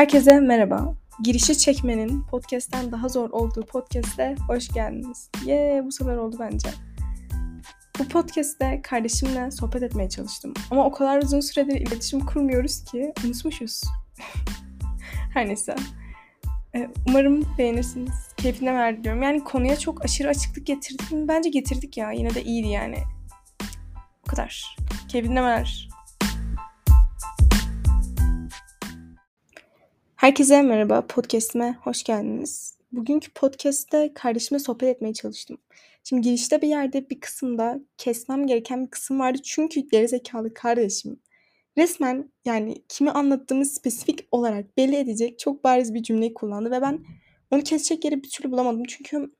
Herkese merhaba. Girişi çekmenin podcast'ten daha zor olduğu podcast'e hoş geldiniz. Ye bu sefer oldu bence. Bu podcast'te kardeşimle sohbet etmeye çalıştım. Ama o kadar uzun süredir iletişim kurmuyoruz ki unutmuşuz. Her neyse. Ee, umarım beğenirsiniz. Keyfine ver diyorum. Yani konuya çok aşırı açıklık getirdik? Bence getirdik ya. Yine de iyiydi yani. Bu kadar. Keyfine ver. Herkese merhaba, podcast'ime hoş geldiniz. Bugünkü podcast'te kardeşimle sohbet etmeye çalıştım. Şimdi girişte bir yerde bir kısımda kesmem gereken bir kısım vardı. Çünkü gerizekalı kardeşim resmen yani kimi anlattığımı spesifik olarak belli edecek çok bariz bir cümleyi kullandı ve ben onu kesecek yeri bir türlü bulamadım. Çünkü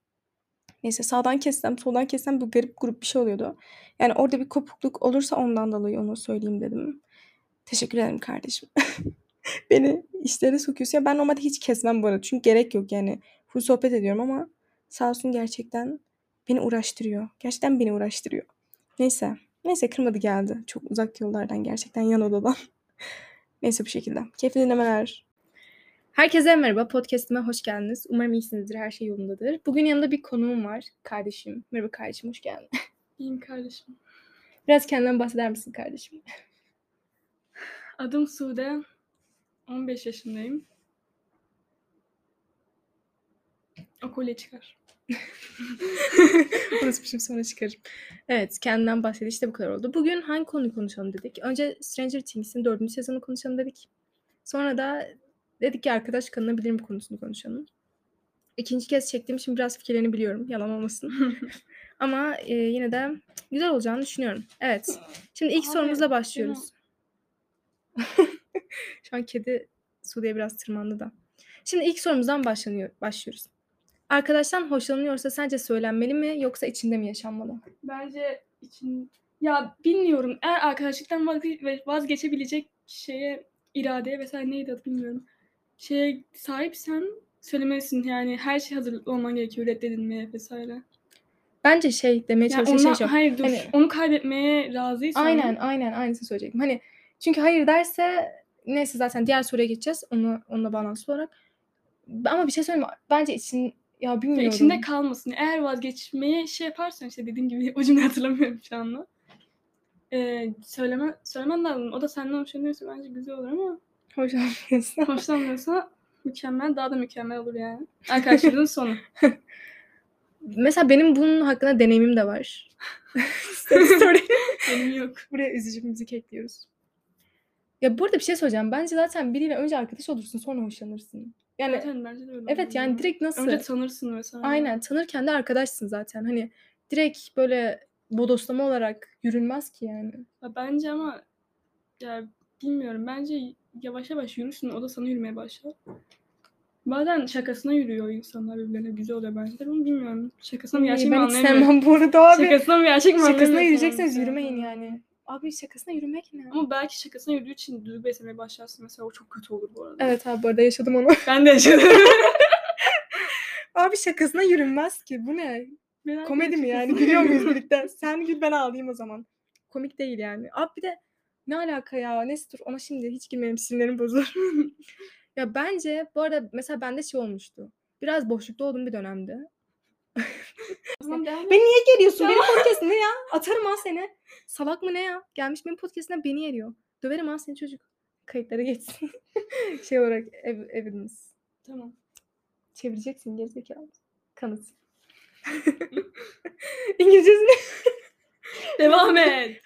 neyse sağdan kessem soldan kessem bu garip grup bir şey oluyordu. Yani orada bir kopukluk olursa ondan dolayı onu söyleyeyim dedim. Teşekkür ederim kardeşim. Beni işlere sokuyorsun. Ya ben normalde hiç kesmem bu arada. Çünkü gerek yok yani. Full sohbet ediyorum ama sağ olsun gerçekten beni uğraştırıyor. Gerçekten beni uğraştırıyor. Neyse. Neyse kırmadı geldi. Çok uzak yollardan gerçekten yan odadan. Neyse bu şekilde. Keyifli dinlemeler. Herkese merhaba. Podcast'ime hoş geldiniz. Umarım iyisinizdir. Her şey yolundadır. Bugün yanımda bir konuğum var. Kardeşim. Merhaba kardeşim. Hoş geldin. İyiyim kardeşim. Biraz kendinden bahseder misin kardeşim? Adım Sude. 15 yaşındayım. O kolye çıkar. Unutmuşum sonra çıkarım. Evet kendinden bahsedi işte bu kadar oldu. Bugün hangi konuyu konuşalım dedik. Önce Stranger Things'in dördüncü sezonu konuşalım dedik. Sonra da dedik ki arkadaş kanına mi konusunu konuşalım. İkinci kez çektiğim için biraz fikirlerini biliyorum. Yalan olmasın. Ama e, yine de güzel olacağını düşünüyorum. Evet. Şimdi ilk Abi, sorumuzla başlıyoruz. Şu an kedi Sude'ye biraz tırmandı da. Şimdi ilk sorumuzdan başlanıyor, başlıyoruz. Arkadaştan hoşlanıyorsa sence söylenmeli mi yoksa içinde mi yaşanmalı? Bence için ya bilmiyorum. Eğer arkadaşlıktan vazge- vazgeçebilecek şeye iradeye vesaire neydi adı bilmiyorum. Şeye sahipsen söylemelisin yani her şey hazır olman gerekiyor reddedilmeye vesaire. Bence şey demeye Yani şey şu. hayır dur. Hani, Onu kaybetmeye razıysan aynen aynen aynısını söyleyecektim. Hani çünkü hayır derse neyse zaten diğer soruya geçeceğiz. Onu onunla bağlantılı olarak. Ama bir şey söyleyeyim mi? Bence için ya bilmiyorum. içinde kalmasın. Eğer vazgeçmeye şey yaparsan işte dediğim gibi o cümleyi hatırlamıyorum şu anda. Ee, söyleme, söylemen lazım. O da senden hoşlanıyorsa bence güzel olur ama Hoşlanmıyorsa. hoşlanmıyorsa mükemmel. Daha da mükemmel olur yani. Arkadaşlığın sonu. Mesela benim bunun hakkında deneyimim de var. Benim yok. Buraya üzücü müzik ekliyoruz. Ya burada bir şey söyleyeceğim. Bence zaten biriyle önce arkadaş olursun sonra hoşlanırsın. Yani Zaten bence de öyle. evet yani direkt nasıl? Önce tanırsın mesela. Aynen tanırken de arkadaşsın zaten. Hani direkt böyle bodoslama olarak yürünmez ki yani. Ya bence ama ya bilmiyorum. Bence yavaş yavaş yürürsün. O da sana yürümeye başlar. Bazen şakasına yürüyor insanlar birbirlerine. Güzel oluyor bence. Bunu bilmiyorum. Şakasına mı gerçek mi ben anlayamıyorum. sevmem bu arada abi. Şakasına mı gerçek mi Şakasına yürüyecekseniz yürümeyin yani. Abi şakasına yürümek ne? Ama belki şakasına yürüdüğü için duygu beslemeye başlarsın. Mesela o çok kötü olur bu arada. Evet abi bu arada yaşadım onu. Ben de yaşadım. abi şakasına yürünmez ki. Bu ne? Merak Komedi mi yani? Gülüyor muyuz birlikte? Sen gül ben ağlayayım o zaman. Komik değil yani. Abi bir de ne alaka ya? Neyse dur ona şimdi hiç girmeyelim sinirlerim bozulur. ya bence bu arada mesela bende şey olmuştu. Biraz boşlukta olduğum bir dönemde. Tamam. Beni niye geliyorsun? Benim podcast'im ne ya? Atarım ha seni. Salak mı ne ya? Gelmiş benim podcast'imden beni yeriyor. Döverim ha seni çocuk. Kayıtlara geçsin. şey olarak ev, evidence. Tamam. Çevireceksin gerizekalı. Kanıt. İngilizcesini. Devam et.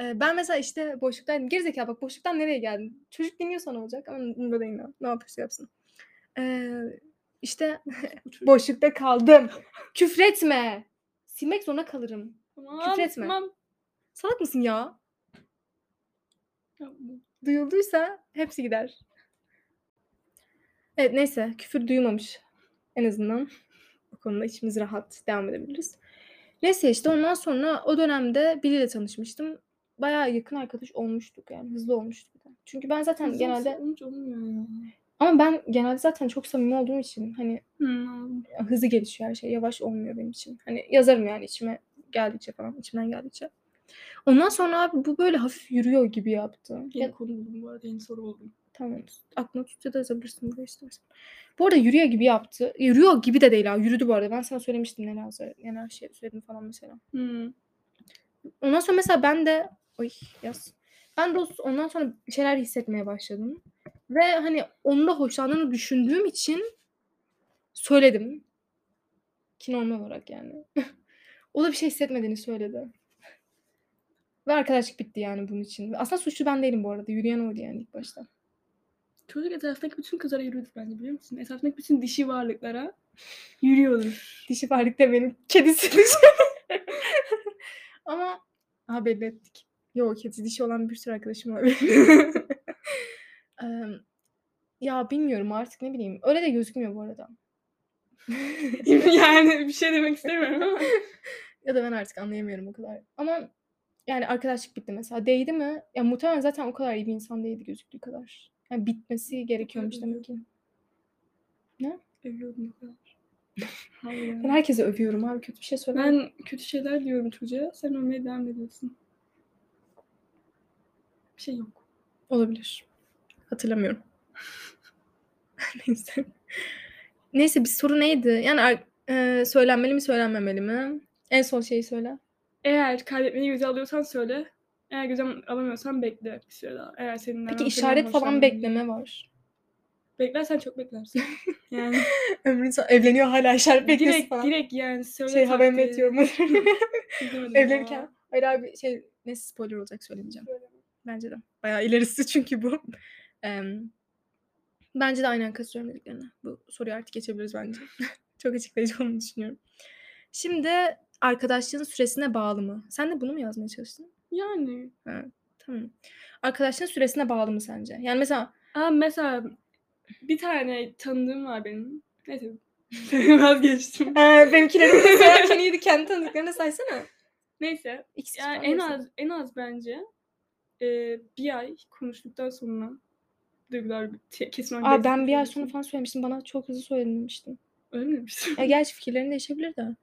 Ee, ben mesela işte boşluktaydım. Gerizekalı bak boşluktan nereye geldin? Çocuk dinliyorsa ne olacak? Ama bunda değil ne, ne yaparsa yapsın. Ee, işte boşlukta kaldım. Küfretme. Silmek zorunda kalırım. Tamam. Küfretme. Tamam. Salak mısın ya? Duyulduysa hepsi gider. Evet neyse küfür duymamış. En azından o konuda içimiz rahat devam edebiliriz. Neyse işte ondan sonra o dönemde biriyle tanışmıştım. Bayağı yakın arkadaş olmuştuk yani hızlı olmuştuk. bir de. Çünkü ben zaten Hızlı genelde olunca olmuyor ya. ama ben genelde zaten çok samimi olduğum için hani Hmm. hızlı gelişiyor her şey. Yavaş olmuyor benim için. Hani yazarım yani içime geldikçe falan. içimden geldikçe. Ondan sonra abi bu böyle hafif yürüyor gibi yaptı. Yeni Ya, konu buldum bu arada. Yeni soru buldum. Tamam. Aklına tutsa da yazabilirsin buraya istersen. Bu arada yürüyor gibi yaptı. Yürüyor gibi de değil ha. Yürüdü bu arada. Ben sana söylemiştim neler, söyle- neler şey söyledim falan mesela. Hmm. Ondan sonra mesela ben de oy yaz. Ben de ondan sonra şeyler hissetmeye başladım. Ve hani onun da hoşlandığını düşündüğüm için söyledim. Ki normal olarak yani. o da bir şey hissetmediğini söyledi. Ve arkadaşlık bitti yani bunun için. Aslında suçlu ben değilim bu arada. Yürüyen oydu yani ilk başta. Çocuk etrafındaki bütün kızlara yürüdü bence biliyor musun? Etrafındaki bütün dişi varlıklara yürüyordur. Dişi varlık da benim kedisi. Ama aha belli ettik. Yok kedi dişi olan bir sürü arkadaşım var. Em, ya bilmiyorum artık ne bileyim. Öyle de gözükmüyor bu arada. yani bir şey demek istemiyorum ama. ya da ben artık anlayamıyorum o kadar. Ama yani arkadaşlık bitti mesela. Değdi mi? Ya muhtemelen zaten o kadar iyi bir insan değildi gözüktüğü kadar. Yani bitmesi gerekiyormuş demek ki. Övüyordum o kadar. Hayır. Ben herkese övüyorum abi kötü bir şey söylemem. Ben kötü şeyler diyorum çocuğa. Sen övmeye devam ediyorsun. Bir şey yok. Olabilir. Hatırlamıyorum. Neyse. Neyse bir soru neydi? Yani e, söylenmeli mi söylenmemeli mi? En son şeyi söyle. Eğer kaybetmeyi göze alıyorsan söyle. Eğer göze alamıyorsan bekle bir süre daha. Eğer senin Peki işaret falan bekleme var. Beklersen çok beklersin. Yani Ömrün son evleniyor hala işaret bekliyorsun direkt falan. direkt yani söyle. şey haber ediyorum. İzlemedim ya. Evlenirken. Hayır abi şey neyse spoiler olacak söylemeyeceğim. Bence de. Bayağı ilerisi çünkü bu. Em, bence de aynen katılıyorum dediklerine. Bu soruyu artık geçebiliriz bence. Çok açıklayıcı olduğunu düşünüyorum. Şimdi arkadaşlığın süresine bağlı mı? Sen de bunu mu yazmaya çalıştın? Yani. Tamam. Arkadaşlığın süresine bağlı mı sence? Yani mesela Aa, mesela bir tane tanıdığım var benim. Neyse. Vazgeçtim. benimkileri de sayarken iyiydi. Kendi tanıdıklarını saysana. Neyse. İkisi Yani en az en az bence e, bir ay konuştuktan sonra duygular kesin Aa, ben bir ay sonra falan söylemiştim. Bana çok hızlı söylemiştin. Öyle mi demiştim? Ya gerçi fikirlerin değişebilir de.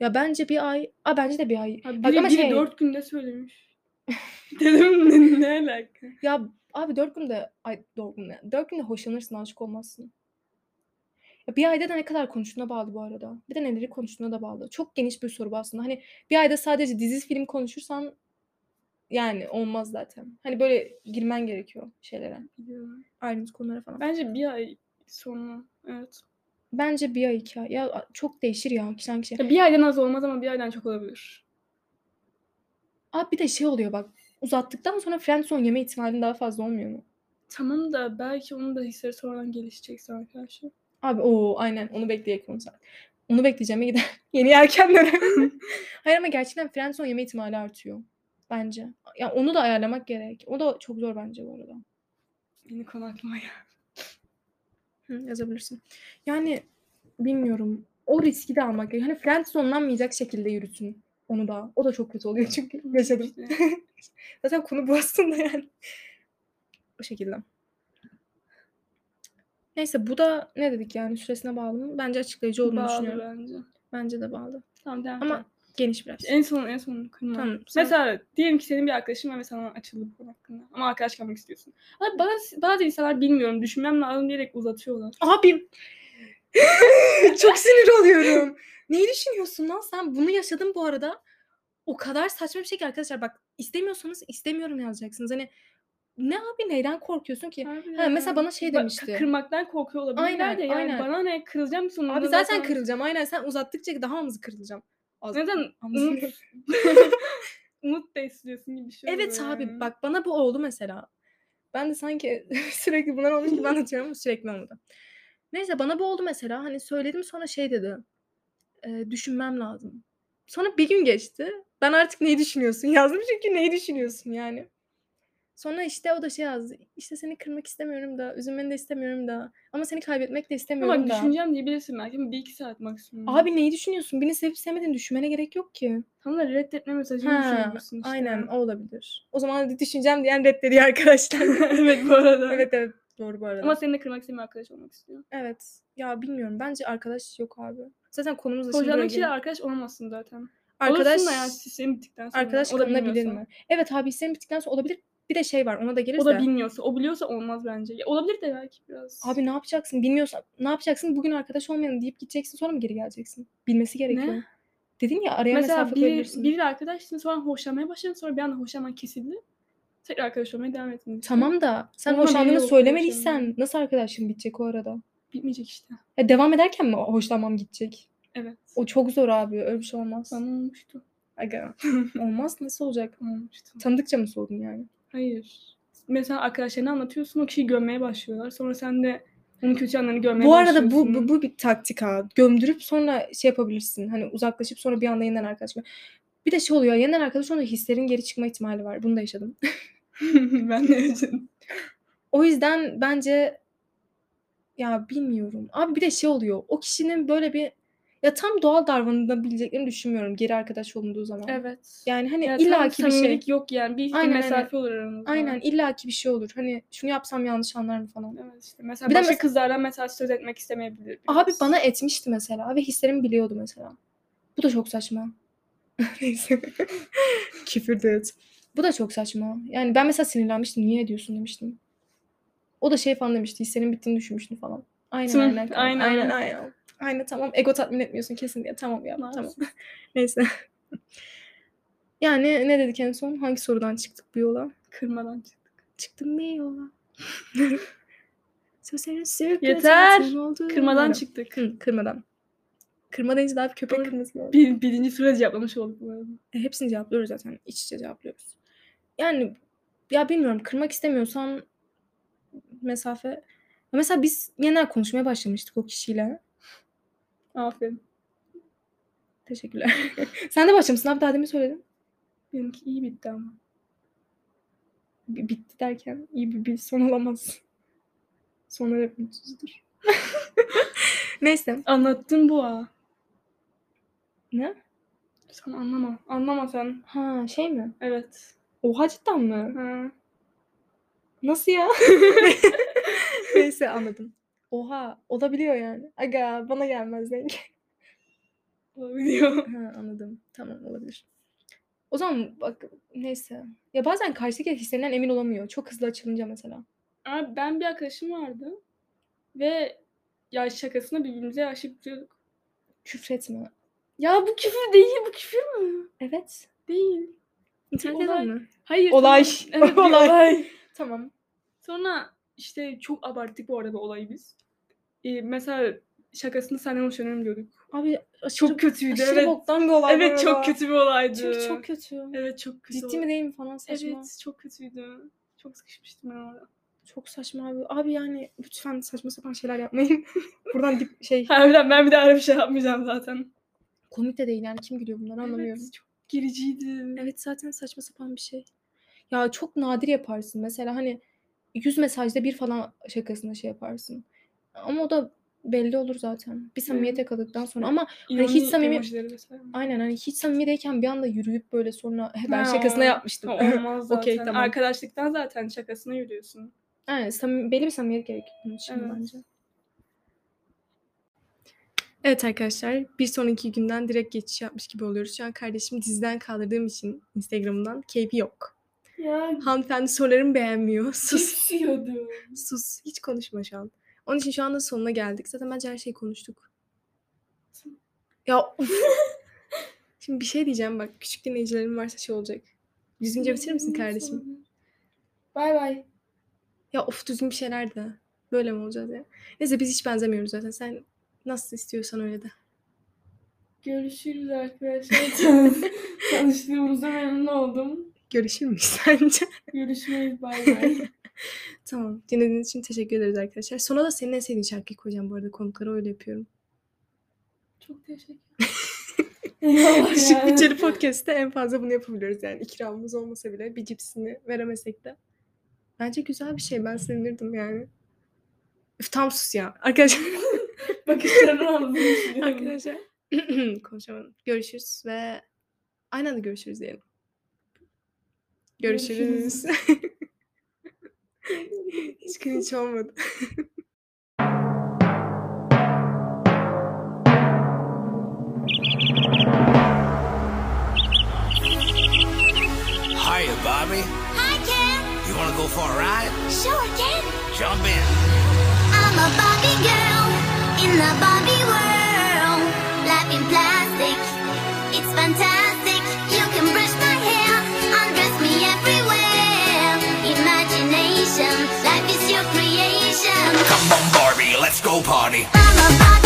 Ya bence bir ay. Aa bence de bir ay. Abi Bak biri, ama biri şey- dört günde söylemiş. Dedim ne, ne alaka? Ya abi dört günde ay dört günde dört günde hoşlanırsın aşık olmazsın. Ya bir ayda da ne kadar konuştuğuna bağlı bu arada. Bir de neleri konuştuğuna da bağlı. Çok geniş bir soru bu aslında. Hani bir ayda sadece dizi film konuşursan yani olmaz zaten. Hani böyle girmen gerekiyor şeylere. Biliyorum. Ayrıntı konulara falan. Bence bir ay sonra. Evet. Bence bir ay iki ay. Ya çok değişir ya kişiden kişiye. Ya bir aydan az olmaz ama bir aydan çok olabilir. Abi bir de şey oluyor bak. Uzattıktan sonra friendzone yeme ihtimalin daha fazla olmuyor mu? Tamam da belki onun da hisleri sonradan gelişecekse arkadaşlar. Abi o aynen onu bekleyerek onu saat. Onu bekleyeceğime gider. Yeni erken dönem. Hayır ama gerçekten friendzone yeme ihtimali artıyor. Bence. Ya onu da ayarlamak gerek. O da çok zor bence bu arada. Yeni konu aklıma geldi. Hı, yazabilirsin. Yani bilmiyorum. O riski de almak gerekiyor. Hani friendzone'lanmayacak şekilde yürütün onu da. O da çok kötü oluyor çünkü yaşadım. Zaten konu bu aslında yani. O şekilde. Neyse bu da ne dedik yani süresine bağlı mı? Bence açıklayıcı olduğunu Bağlı düşünüyorum. bence. Bence de bağlı. Tamam devam Ama geniş biraz. en son en son kırma. Tamam, sen- Mesela diyelim ki senin bir arkadaşın var ve sana açıldı bu konu hakkında. Ama arkadaş kalmak istiyorsun. Ama bazı, bazı insanlar bilmiyorum düşünmem lazım diyerek uzatıyorlar. Abim. Çok sinir oluyorum. Neyi düşünüyorsun lan sen? Bunu yaşadın bu arada. O kadar saçma bir şey ki arkadaşlar bak istemiyorsanız istemiyorum yazacaksınız. Hani ne abi neyden korkuyorsun ki? Ha, mesela bana şey demişti. Kırmaktan korkuyor olabilirler Aynen, de yani aynen. bana ne kırılacağım sonunda Abi zaten kırılacağım. Aynen sen uzattıkça daha hızlı kırılacağım. Az- Neden umut, umut besliyorsun gibi bir şey oluyor Evet abi yani. bak bana bu oldu mesela. Ben de sanki sürekli bunlar olmuş gibi anlatıyorum ama sürekli olmadı. Neyse bana bu oldu mesela. Hani söyledim sonra şey dedi. "E, düşünmem lazım. Sonra bir gün geçti. Ben artık neyi düşünüyorsun yazdım çünkü neyi düşünüyorsun yani. Sonra işte o da şey yazdı. İşte seni kırmak istemiyorum da, üzülmeni de istemiyorum da. Ama seni kaybetmek de istemiyorum Ama da. düşüneceğim diyebilirsin belki bir iki saat maksimum. Abi neyi düşünüyorsun? Birini sevip sevmediğini düşünmene gerek yok ki. Tam da reddetme mesajını Ha, düşünebilirsin işte. aynen o olabilir. O zaman hadi düşüneceğim diyen reddediyor arkadaşlar. evet bu arada. evet evet doğru bu arada. Ama seni de kırmak istemiyor arkadaş olmak istiyor. Evet. Ya bilmiyorum. Bence arkadaş yok abi. Zaten konumuz da şimdi buraya Hocanın kişiyle geliyor. arkadaş olamazsın zaten. Arkadaş, Olursun da yani sistemi bittikten sonra. arkadaş O da kalınabilir bilmiyorsa. mi? Evet abi senin bittikten sonra olabilir. Bir de şey var ona da geliriz O da bilmiyorsa. O biliyorsa olmaz bence. Ya, olabilir de belki biraz. Abi ne yapacaksın? Bilmiyorsan ne yapacaksın? Bugün arkadaş olmayan deyip gideceksin sonra mı geri geleceksin? Bilmesi gerekiyor. Ne? Dedin ya araya Mesela mesafe biri, koyabilirsin. biriyle arkadaşsın sonra hoşlanmaya başladın sonra bir anda hoşlanman kesildi. Tekrar arkadaş olmaya devam ettiniz. Tamam da sen Onunla hoşlandığını söylemediysen nasıl arkadaşlığın bitecek o arada? Bitmeyecek işte. Ya devam ederken mi hoşlanmam gidecek? Evet. O çok zor abi. Öyle bir şey olmaz. Bana olmuştu. Aga. olmaz. Nasıl olacak? Olmuştu. Tanıdıkça mı soğudun yani? Hayır. Mesela arkadaşlarına anlatıyorsun o kişiyi gömmeye başlıyorlar. Sonra sen de onun kötü yanlarını görmeye Bu arada bu, bu, bu bir taktik ha. Gömdürüp sonra şey yapabilirsin. Hani uzaklaşıp sonra bir anda yeniden arkadaş. Bir de şey oluyor. Yeniden arkadaş olunca hislerin geri çıkma ihtimali var. Bunu da yaşadım. ben de yaşadım. O yüzden bence ya bilmiyorum. Abi bir de şey oluyor. O kişinin böyle bir ya tam doğal davranabileceklerini düşünmüyorum geri arkadaş olunduğu zaman. Evet. Yani hani Ya tam illaki bir şey. yok yani. Bir, Aynen, mesafe olur aranızda. Aynen illaki bir şey olur. Hani şunu yapsam yanlış anlar mı falan. Evet işte. Mesela Bir de başka mes- kızlarla mesela söz etmek istemeyebilir. Abi biraz. bana etmişti mesela ve hislerimi biliyordu mesela. Bu da çok saçma. Neyse. Küfür de et. Bu da çok saçma. Yani ben mesela sinirlenmiştim. Niye ediyorsun demiştim. O da şey falan demişti. Hislerin bittiğini düşünmüştüm falan. Aynen aynen. aynen. Aynen aynen. Aynen tamam. Ego tatmin etmiyorsun kesin diye. Tamam ya tamam. Maalesef. Neyse. Yani ne dedik en son? Hangi sorudan çıktık bu yola? Kırmadan çık. Çıktım mı yola? Sözlerin sürpriz Yeter. oldu. Kırmadan Aynen. çıktık. Hı, kırmadan. Kırma deyince daha bir köpek Doğru. kırması var. Bir, birinci soru cevaplamış olduk bu arada. E, hepsini cevaplıyoruz zaten. İç içe cevaplıyoruz. Yani ya bilmiyorum kırmak istemiyorsan mesafe. Ya Mesela biz yeniden konuşmaya başlamıştık o kişiyle. Aferin. Teşekkürler. Sen de başlamışsın abi daha demin söyledin. Benimki iyi bitti ama. B- bitti derken iyi bir, bir son olamaz. Sonlar hep mutsuzdur. Neyse. Anlattın bu ha. Ne? Sen anlama. Anlama sen. Ha şey mi? Evet. Oha cidden mi? Ha. Nasıl ya? Neyse anladım. Oha olabiliyor yani. Aga bana gelmez denk. Olabiliyor. Ha, anladım. Tamam olabilir. O zaman bak neyse. Ya bazen karşıdaki hislerinden emin olamıyor. Çok hızlı açılınca mesela. Abi ben bir arkadaşım vardı. Ve ya şakasına birbirimize aşık diyorduk. Küfretme. Ya bu küfür değil. Bu küfür mü? Evet. Değil. İnternetten olay- mi? Hayır. Olay. tamam. Evet, bir Olay. olay. Tamam. Sonra işte çok abarttık bu arada olayı biz. Ee, mesela şakasında senden hoşlanıyorum diyorduk. Abi aşırı, Çok kötüydü aşırı evet. boktan bir olay. Evet çok kötü bir olaydı. Çünkü çok kötü. Evet çok kötü. Ciddi mi değil mi falan saçma. Evet çok kötüydü. Çok sıkışmıştım ben orada. Çok saçma abi. Abi yani lütfen saçma sapan şeyler yapmayın. Buradan dip şey Harbiden ben bir daha öyle bir şey yapmayacağım zaten. komik de değil yani kim gülüyor bunları anlamıyorum. Evet, çok gericiydi. Evet zaten saçma sapan bir şey. Ya çok nadir yaparsın. Mesela hani 100 mesajda bir falan şakasında şey yaparsın. Ama o da belli olur zaten. Bir samimiyet Evet. yakaladıktan sonra. Ama İroni hiç samimi- aynen hani hiç samimiyeteyken bir anda yürüyüp böyle sonra "He, ben Ha, şakasına yapmıştım. o Olmaz zaten. Okey, tamam. Arkadaşlıktan zaten şakasına yürüyorsun. Aynen samimi, belli bir samimiyet gerekiyor bunun için Evet. bence. Evet arkadaşlar bir sonraki günden direkt geçiş yapmış gibi oluyoruz. Şu an kardeşimi diziden kaldırdığım için Instagram'dan keyfi yok. Ya Hanımefendi sorularımı beğenmiyor. Sus. kesiyordu. Sus. Hiç konuşma şu an. Onun için şu anda sonuna geldik. Zaten bence her şeyi konuştuk. Ya. Şimdi bir şey diyeceğim bak. Küçük dinleyicilerim varsa şey olacak. Düzgünce bitirir misin kardeşim? Bay bay. Ya of düzgün bir şeyler de. Böyle mi olacağız ya? Neyse biz hiç benzemiyoruz zaten. Sen nasıl istiyorsan öyle de. Görüşürüz arkadaşlar. Tanı- Tanıştığımıza memnun oldum. Görüşür müyüz sence? Görüşmeyiz bay bay. tamam. Dinlediğiniz için teşekkür ederiz arkadaşlar. Sonra da senin en sevdiğin şarkıyı koyacağım bu arada. Konuklara öyle yapıyorum. Çok teşekkür yani. bütçeli podcast'te en fazla bunu yapabiliyoruz yani. ikramımız olmasa bile bir cipsini veremesek de. Bence güzel bir şey. Ben sevinirdim yani. Üf tam sus ya. Arkadaşlar. Bakışlarını aldım. Arkadaşlar. Konuşamadım. Görüşürüz ve aynı anda görüşürüz diyelim. Görüşürüz. Hiç cringe olmadı. Hiya, Bobby. Hi, Ken. You wanna go for a ride? Sure, Ken. Jump in. I'm a Barbie girl in the Barbie party.